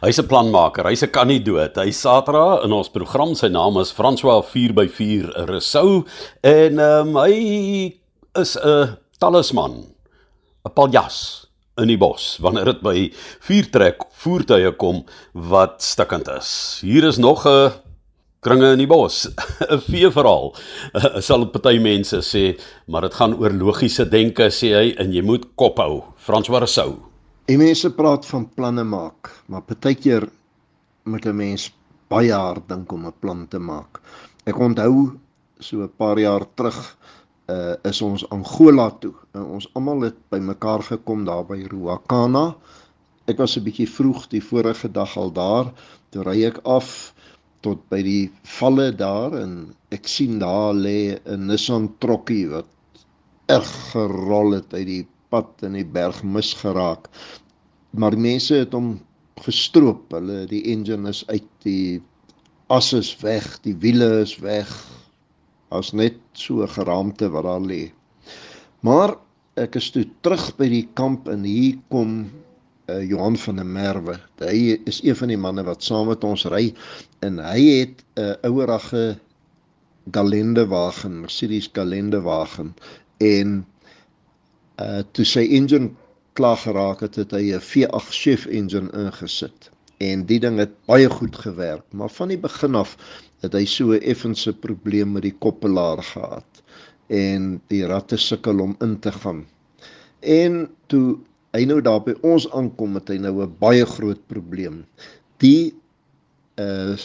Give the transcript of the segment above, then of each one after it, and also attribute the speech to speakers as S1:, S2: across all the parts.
S1: Hy's 'n planmaker, hy's 'n kandidaat. Hy Satra in ons program. Sy naam is François 4x4 Rousseau en um, hy is 'n talisman, 'n paljas in die bos wanneer dit by vuurtrek voertuie kom wat stikkend is. Hier is nog 'n kringe in die bos. 'n Vee verhaal. Sal party mense sê, maar dit gaan oor logiese denke sê hy en jy moet kop hou. François Rousseau
S2: Die mense praat van planne maak, maar partykeer moet 'n mens baie hard dink om 'n plan te maak. Ek onthou so 'n paar jaar terug uh is ons Angola toe. En ons almal het bymekaar gekom daar by Ruacana. Ek was 'n bietjie vroeg die vorige dag al daar. Toe ry ek af tot by die valle daar en ek sien daar lê 'n Nissan trokkie wat erg gerol het uit die pad in die berg misgeraak. Maar die mense het hom gestroop. Hulle die engine is uit, die as is weg, die wiele is weg. As net so 'n geraamte wat daar lê. Maar ek is toe terug by die kamp en hier kom uh, Johan van der Merwe. Hy is een van die manne wat saam met ons ry en hy het 'n uh, ouerige Galende wagen, Mercedes Galende wagen en uh toe sy engine klaar geraak het, het hy 'n V8 Chef engine ingesit. En die ding het baie goed gewerk, maar van die begin af het hy so 'n effense probleem met die koppelaar gehad en die ratte sukkel om in te gaan. En toe hy nou daar by ons aankom, het hy nou 'n baie groot probleem. Die uh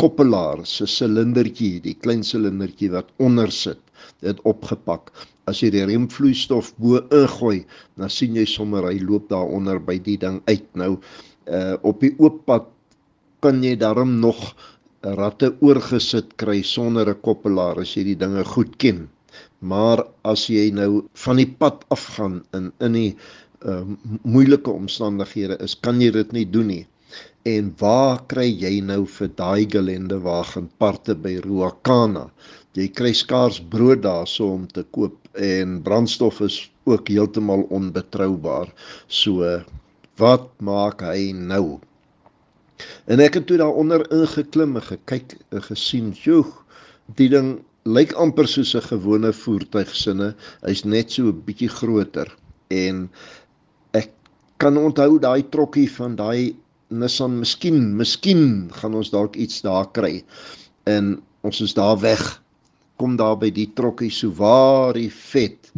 S2: koppelaar se silindertjie, die klein silindertjie wat onder sit, het opgepak. As jy die remvloeistof bo ingooi, dan sien jy sommer hy loop daaronder by die ding uit. Nou uh op die oop pad kan jy daarom nog ratte oorgesit kry sonder 'n koppelaar as jy die dinge goed ken. Maar as jy nou van die pad afgaan in in die uh moeilike omstandighede is, kan jy dit nie doen nie. En waar kry jy nou vir daai gelende wagen parte by Ruacana? Jy kry skaars brood daarso om te koop en brandstof is ook heeltemal onbetroubaar. So wat maak hy nou? En ek het toe daaronder ingeklim en gekyk en gesien, "Joe, die ding lyk amper soos 'n gewone voertuig sinne. Hy's net so 'n bietjie groter." En ek kan onthou daai trokkie van daai Nissan, miskien, miskien gaan ons dalk iets daar kry. En ons is daar weg kom daar by die trokkie so waar die vet.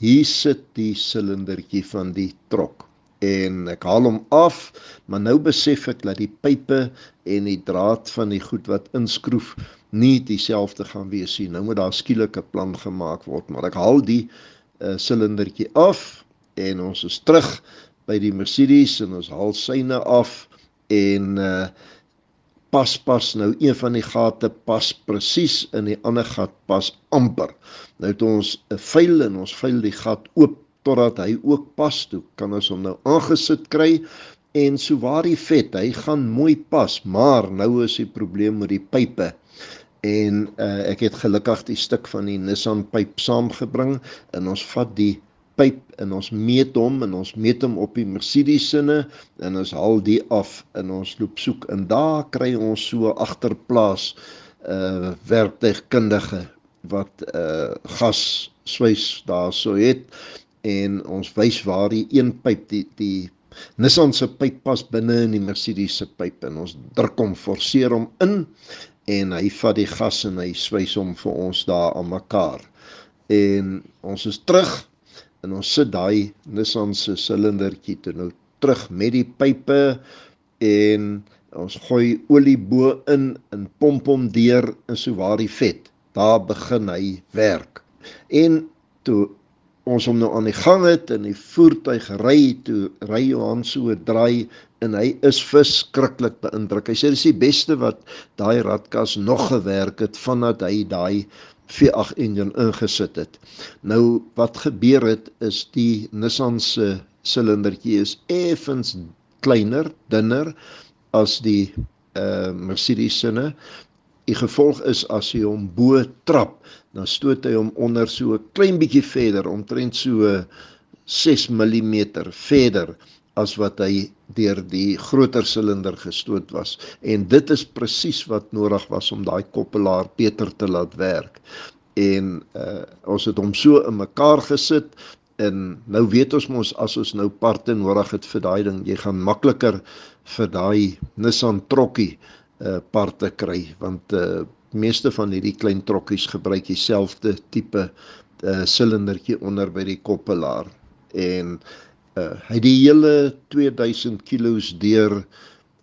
S2: Hier sit die silindertjie van die trok en ek haal hom af, maar nou besef ek dat die pype en die draad van die goed wat inskroef nie dieselfde gaan wees nie. Nou moet daar skielik 'n plan gemaak word, maar ek haal die uh, silindertjie af en ons is terug by die Mercedes en ons haal syne af en uh pas pas nou een van die gate pas presies in die ander gat pas amper. Nou het ons 'n vuil en ons vuil die gat oop totdat hy ook pas toe. Kan ons hom nou aangesit kry en so waar die vet, hy gaan mooi pas, maar nou is die probleem met die pype. En uh, ek het gelukkig die stuk van die Nissan pyp saamgebring en ons vat die pyp en ons meet hom en ons meet hom op die Mercedes sinne en ons haal die af en ons loop soek en daar kry ons so agterplaas 'n uh, werktuigkundige wat 'n uh, gas swys daarso het en ons wys waar die een pyp die die Nissan se pyp pas binne in die Mercedes se pyp en ons druk hom forceer hom in en hy vat die gas en hy swys hom vir ons daar aan mekaar. En ons is terug en ons sit daai Nissan se silindertjie toe nou terug met die pype en ons gooi olie bo in en pomp hom deur in so waar die vet daar begin hy werk. En toe ons hom nou aan die gang het en die voertuig ry toe ry Johan so draai en hy is verskriklik beïndruk. Hy sê dis die beste wat daai radkas nog gewerk het vandat hy daai V8 engine ingesit het. Nou wat gebeur het is die Nissan se silindertjie is effens kleiner, dunner as die uh Mercedes sinne. Die gevolg is as jy hom bo trap, dan stoot hy hom onder so 'n klein bietjie verder, omtrent so 6 mm verder as wat hy deur die groter silinder gestoot was. En dit is presies wat nodig was om daai koppelaar beter te laat werk. En uh, ons het hom so in mekaar gesit en nou weet ons mos as ons nou parte nodig het vir daai ding jy gaan makliker vir daai Nissan trokkie uh, parte kry. Want uh, meeste van hierdie klein trokkies gebruik dieselfde tipe uh, silindertjie onder by die koppelaar. En uh, hy die hele 2000 kilos deur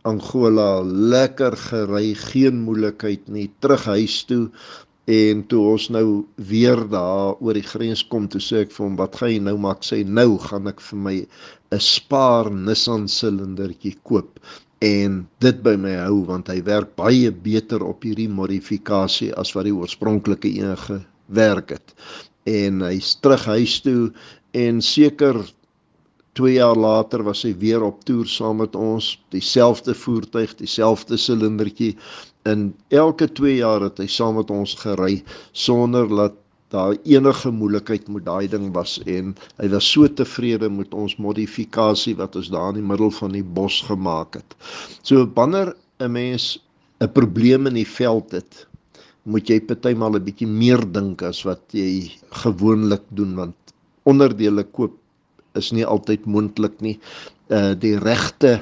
S2: Angola lekker gery geen moeilikheid nie terug huis toe en toe ons nou weer daar oor die grens kom toe sê ek vir hom wat gaan jy nou maak sê nou gaan ek vir my 'n spaar Nissan silindertjie koop en dit by my hou want hy werk baie beter op hierdie modifikasie as wat die oorspronklike een gewerk het. En hy's terug huis toe en seker 2 jaar later was hy weer op toer saam met ons, dieselfde voertuig, dieselfde silindertjie. In elke 2 jaar het hy saam met ons gery sonder dat daar enige moeilikheid met daai ding was en hy was so tevrede met ons modifikasie wat ons daar in die middel van die bos gemaak het. So wanneer 'n mens 'n probleem in die veld het, moet jy partymal 'n bietjie meer dink as wat jy gewoonlik doen want onderdele koop is nie altyd moontlik nie. Uh die regte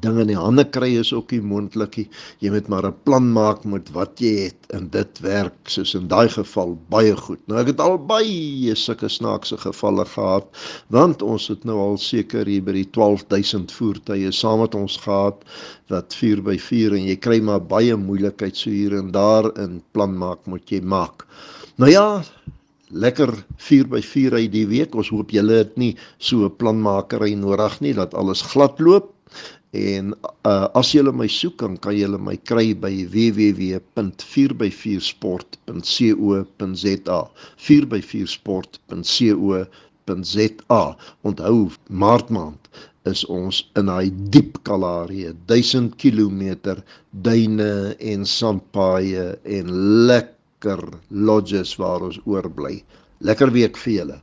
S2: ding in die hande kry is ook nie moontlik nie. Jy moet maar 'n plan maak met wat jy het en dit werk soos in daai geval baie goed. Nou ek het al baie sulke snaakse gevalle gehad want ons het nou al seker hier by die 12000 voertuie saam met ons gehad wat 4x4 en jy kry maar baie moeilikheid so hier en daar in plan maak moet jy maak. Nou ja, lekker 4x4 uit die week. Ons hoop julle het nie so 'n planmakery nodig nie dat alles glad loop. En uh, as jy my soek kan kan jy my kry by www.4x4sport.co.za 4x4sport.co.za Onthou maart maand is ons in daai diep Kalahari. 1000 km duine en sandpaaie en lekker lodges waar ons oorbly. Lekker week vir julle.